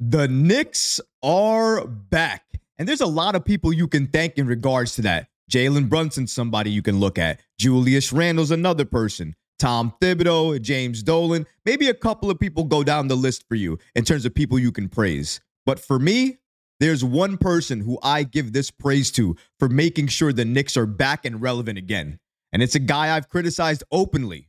The Knicks are back. And there's a lot of people you can thank in regards to that. Jalen Brunson's somebody you can look at. Julius Randle's another person. Tom Thibodeau, James Dolan. Maybe a couple of people go down the list for you in terms of people you can praise. But for me, there's one person who I give this praise to for making sure the Knicks are back and relevant again. And it's a guy I've criticized openly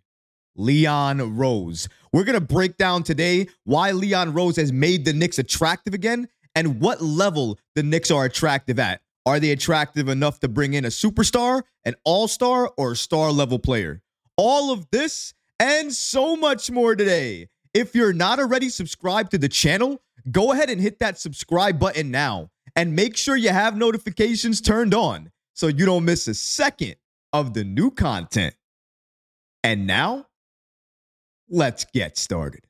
Leon Rose. We're going to break down today why Leon Rose has made the Knicks attractive again and what level the Knicks are attractive at. Are they attractive enough to bring in a superstar, an all star, or a star level player? All of this and so much more today. If you're not already subscribed to the channel, go ahead and hit that subscribe button now and make sure you have notifications turned on so you don't miss a second of the new content. And now, let's get started.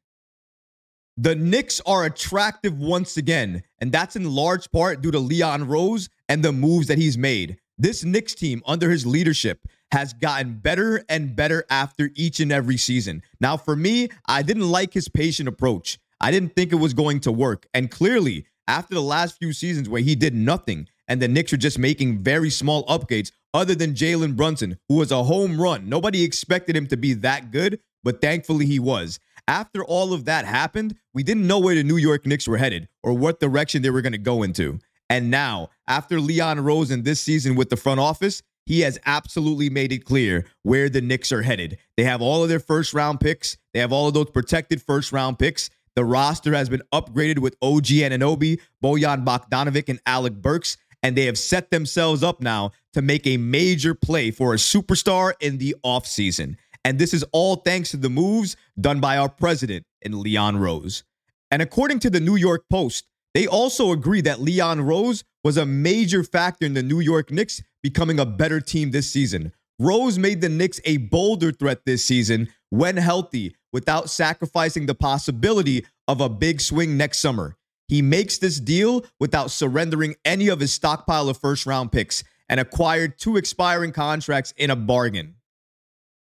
The Knicks are attractive once again, and that's in large part due to Leon Rose and the moves that he's made. This Knicks team, under his leadership, has gotten better and better after each and every season. Now, for me, I didn't like his patient approach. I didn't think it was going to work. And clearly, after the last few seasons where he did nothing and the Knicks were just making very small upgrades, other than Jalen Brunson, who was a home run, nobody expected him to be that good, but thankfully he was. After all of that happened, we didn't know where the New York Knicks were headed or what direction they were going to go into. And now, after Leon Rose in this season with the front office, he has absolutely made it clear where the Knicks are headed. They have all of their first round picks, they have all of those protected first round picks. The roster has been upgraded with OG Anunoby, Bojan Bogdanovic, and Alec Burks, and they have set themselves up now to make a major play for a superstar in the offseason. And this is all thanks to the moves done by our president and Leon Rose. And according to the New York Post, they also agree that Leon Rose was a major factor in the New York Knicks becoming a better team this season. Rose made the Knicks a bolder threat this season when healthy without sacrificing the possibility of a big swing next summer. He makes this deal without surrendering any of his stockpile of first round picks and acquired two expiring contracts in a bargain.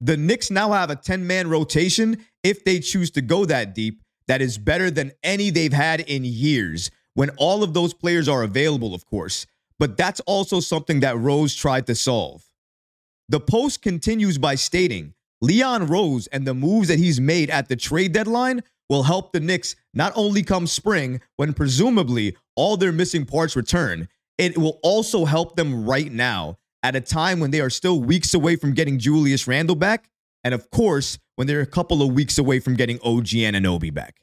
The Knicks now have a 10 man rotation if they choose to go that deep that is better than any they've had in years when all of those players are available, of course. But that's also something that Rose tried to solve. The Post continues by stating Leon Rose and the moves that he's made at the trade deadline will help the Knicks not only come spring, when presumably all their missing parts return, it will also help them right now at a time when they are still weeks away from getting Julius Randle back. And of course, when they're a couple of weeks away from getting OG Anunoby back.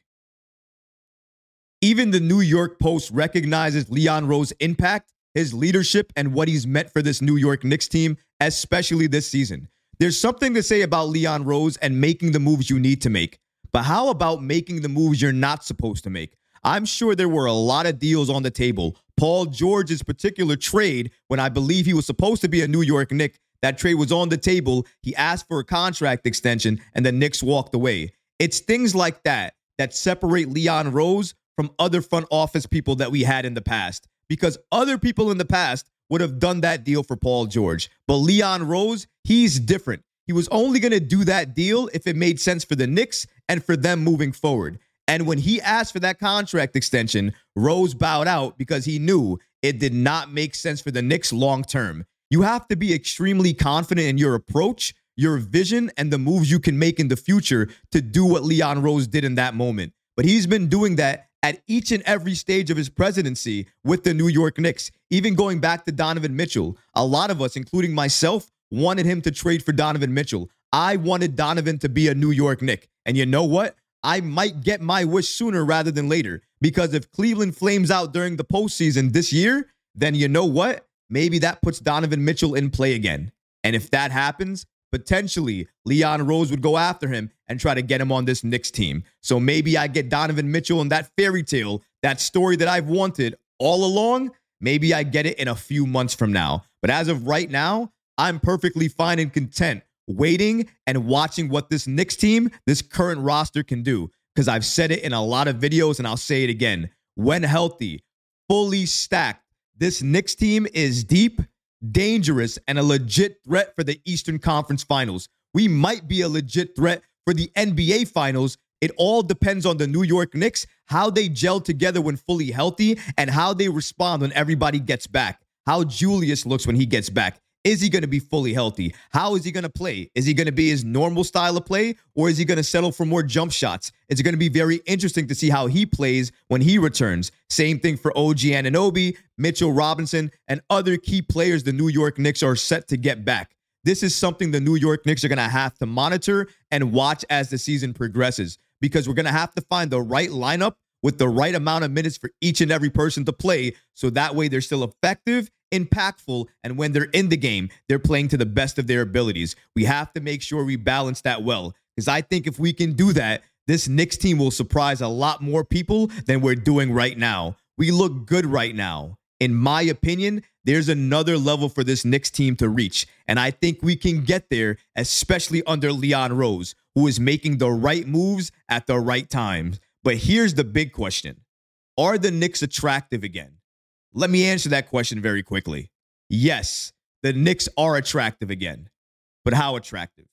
Even the New York Post recognizes Leon Rose's impact, his leadership, and what he's meant for this New York Knicks team, especially this season. There's something to say about Leon Rose and making the moves you need to make. But how about making the moves you're not supposed to make? I'm sure there were a lot of deals on the table. Paul George's particular trade, when I believe he was supposed to be a New York Knick, that trade was on the table. He asked for a contract extension, and the Knicks walked away. It's things like that that separate Leon Rose from other front office people that we had in the past because other people in the past would have done that deal for Paul George. But Leon Rose, he's different. He was only going to do that deal if it made sense for the Knicks and for them moving forward. And when he asked for that contract extension, Rose bowed out because he knew it did not make sense for the Knicks long term. You have to be extremely confident in your approach, your vision, and the moves you can make in the future to do what Leon Rose did in that moment. But he's been doing that at each and every stage of his presidency with the New York Knicks, even going back to Donovan Mitchell. A lot of us, including myself, wanted him to trade for Donovan Mitchell. I wanted Donovan to be a New York Knick. And you know what? I might get my wish sooner rather than later because if Cleveland flames out during the postseason this year, then you know what? Maybe that puts Donovan Mitchell in play again. And if that happens, potentially Leon Rose would go after him and try to get him on this Knicks team. So maybe I get Donovan Mitchell and that fairy tale that story that I've wanted all along, maybe I get it in a few months from now. But as of right now, I'm perfectly fine and content waiting and watching what this Knicks team, this current roster can do. Because I've said it in a lot of videos and I'll say it again. When healthy, fully stacked, this Knicks team is deep, dangerous, and a legit threat for the Eastern Conference Finals. We might be a legit threat for the NBA Finals. It all depends on the New York Knicks, how they gel together when fully healthy, and how they respond when everybody gets back. How Julius looks when he gets back. Is he going to be fully healthy? How is he going to play? Is he going to be his normal style of play or is he going to settle for more jump shots? It's going to be very interesting to see how he plays when he returns. Same thing for OG Anunoby, Mitchell Robinson, and other key players the New York Knicks are set to get back. This is something the New York Knicks are going to have to monitor and watch as the season progresses because we're going to have to find the right lineup with the right amount of minutes for each and every person to play so that way they're still effective impactful, and when they're in the game, they're playing to the best of their abilities. We have to make sure we balance that well because I think if we can do that, this Knicks team will surprise a lot more people than we're doing right now. We look good right now. In my opinion, there's another level for this Knicks team to reach, and I think we can get there, especially under Leon Rose, who is making the right moves at the right times. But here's the big question Are the Knicks attractive again? Let me answer that question very quickly. Yes, the Knicks are attractive again, but how attractive?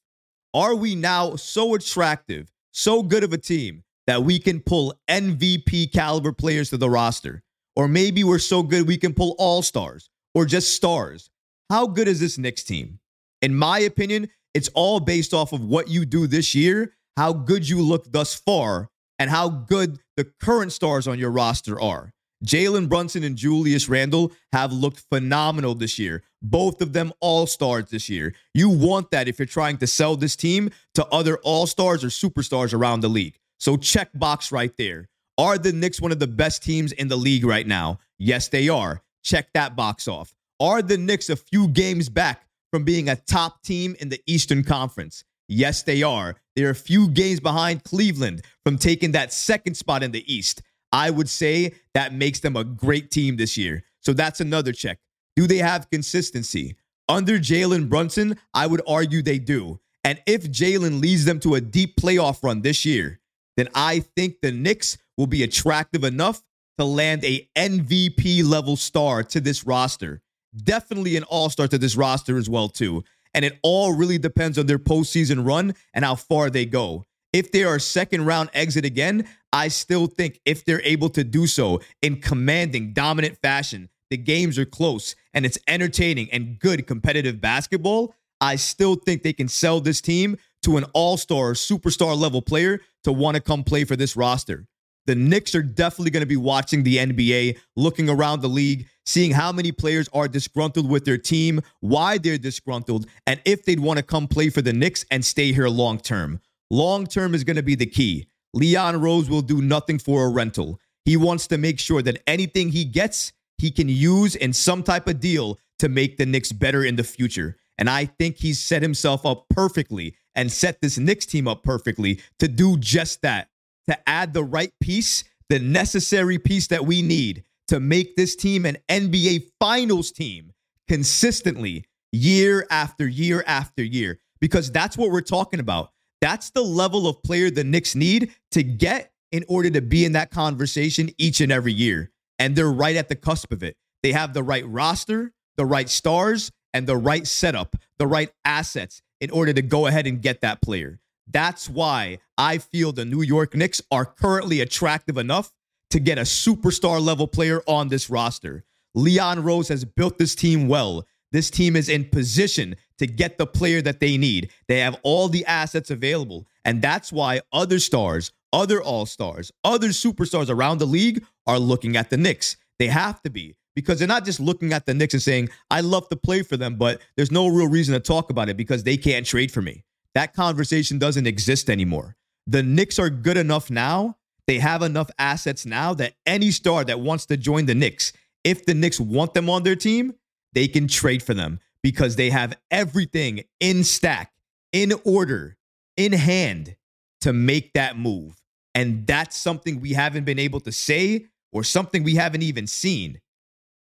Are we now so attractive, so good of a team that we can pull MVP caliber players to the roster? Or maybe we're so good we can pull all stars or just stars. How good is this Knicks team? In my opinion, it's all based off of what you do this year, how good you look thus far, and how good the current stars on your roster are. Jalen Brunson and Julius Randle have looked phenomenal this year. Both of them all stars this year. You want that if you're trying to sell this team to other all stars or superstars around the league. So, check box right there. Are the Knicks one of the best teams in the league right now? Yes, they are. Check that box off. Are the Knicks a few games back from being a top team in the Eastern Conference? Yes, they are. They're a few games behind Cleveland from taking that second spot in the East. I would say that makes them a great team this year. So that's another check. Do they have consistency? Under Jalen Brunson, I would argue they do. And if Jalen leads them to a deep playoff run this year, then I think the Knicks will be attractive enough to land a MVP level star to this roster. Definitely an all-star to this roster as well, too. And it all really depends on their postseason run and how far they go. If they are second round exit again, I still think if they're able to do so in commanding, dominant fashion, the games are close and it's entertaining and good competitive basketball, I still think they can sell this team to an all star, superstar level player to want to come play for this roster. The Knicks are definitely going to be watching the NBA, looking around the league, seeing how many players are disgruntled with their team, why they're disgruntled, and if they'd want to come play for the Knicks and stay here long term. Long term is going to be the key. Leon Rose will do nothing for a rental. He wants to make sure that anything he gets, he can use in some type of deal to make the Knicks better in the future. And I think he's set himself up perfectly and set this Knicks team up perfectly to do just that, to add the right piece, the necessary piece that we need to make this team an NBA Finals team consistently year after year after year. Because that's what we're talking about. That's the level of player the Knicks need to get in order to be in that conversation each and every year. And they're right at the cusp of it. They have the right roster, the right stars, and the right setup, the right assets in order to go ahead and get that player. That's why I feel the New York Knicks are currently attractive enough to get a superstar level player on this roster. Leon Rose has built this team well. This team is in position to get the player that they need. They have all the assets available. And that's why other stars, other all stars, other superstars around the league are looking at the Knicks. They have to be because they're not just looking at the Knicks and saying, I love to play for them, but there's no real reason to talk about it because they can't trade for me. That conversation doesn't exist anymore. The Knicks are good enough now. They have enough assets now that any star that wants to join the Knicks, if the Knicks want them on their team, they can trade for them because they have everything in stack, in order, in hand to make that move. And that's something we haven't been able to say or something we haven't even seen.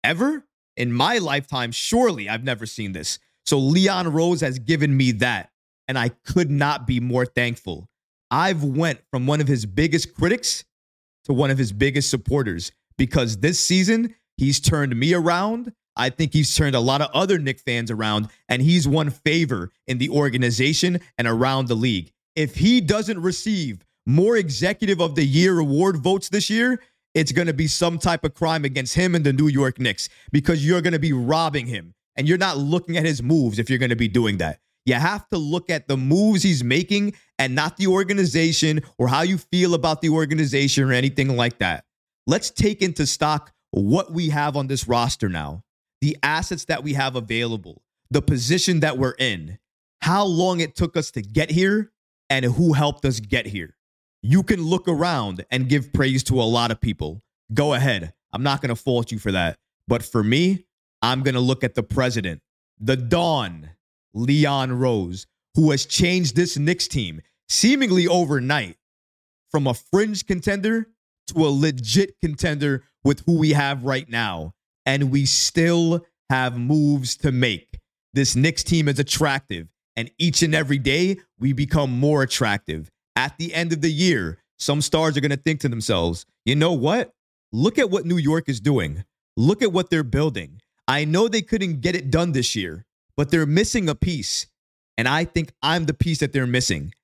Ever? In my lifetime, surely I've never seen this. So Leon Rose has given me that, and I could not be more thankful. I've went from one of his biggest critics to one of his biggest supporters because this season he's turned me around. I think he's turned a lot of other Knick fans around, and he's won favor in the organization and around the league. If he doesn't receive more executive of the year award votes this year, it's going to be some type of crime against him and the New York Knicks because you're going to be robbing him and you're not looking at his moves if you're going to be doing that. You have to look at the moves he's making and not the organization or how you feel about the organization or anything like that. Let's take into stock what we have on this roster now, the assets that we have available, the position that we're in, how long it took us to get here, and who helped us get here. You can look around and give praise to a lot of people. Go ahead. I'm not going to fault you for that. But for me, I'm going to look at the president, the Don, Leon Rose, who has changed this Knicks team seemingly overnight from a fringe contender to a legit contender with who we have right now. And we still have moves to make. This Knicks team is attractive. And each and every day, we become more attractive at the end of the year, some stars are going to think to themselves, you know what? Look at what New York is doing. Look at what they're building. I know they couldn't get it done this year, but they're missing a piece. And I think I'm the piece that they're missing.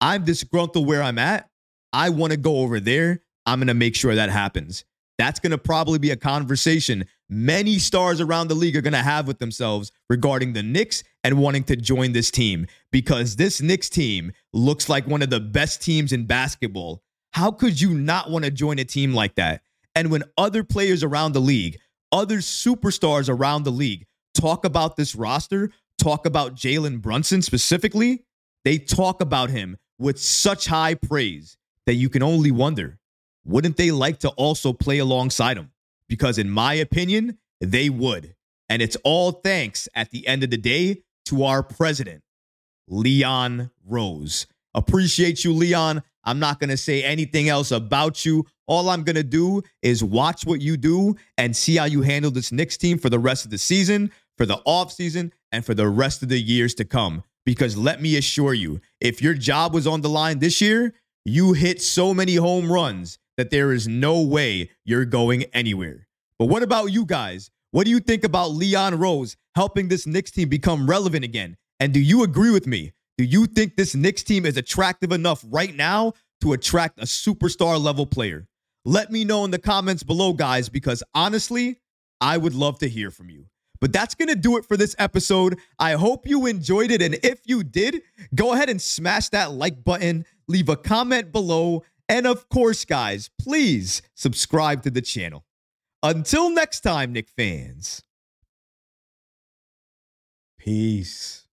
I'm disgruntled where I'm at. I want to go over there. I'm going to make sure that happens. That's going to probably be a conversation many stars around the league are going to have with themselves regarding the Knicks and wanting to join this team because this Knicks team looks like one of the best teams in basketball. How could you not want to join a team like that? And when other players around the league, other superstars around the league talk about this roster, talk about Jalen Brunson specifically, they talk about him with such high praise that you can only wonder wouldn't they like to also play alongside him? Because, in my opinion, they would. And it's all thanks at the end of the day to our president, Leon Rose. Appreciate you, Leon. I'm not going to say anything else about you. All I'm going to do is watch what you do and see how you handle this Knicks team for the rest of the season, for the offseason, and for the rest of the years to come. Because let me assure you, if your job was on the line this year, you hit so many home runs that there is no way you're going anywhere. But what about you guys? What do you think about Leon Rose helping this Knicks team become relevant again? And do you agree with me? Do you think this Knicks team is attractive enough right now to attract a superstar level player? Let me know in the comments below, guys, because honestly, I would love to hear from you. But that's going to do it for this episode. I hope you enjoyed it. And if you did, go ahead and smash that like button, leave a comment below, and of course, guys, please subscribe to the channel. Until next time, Knick fans. Peace.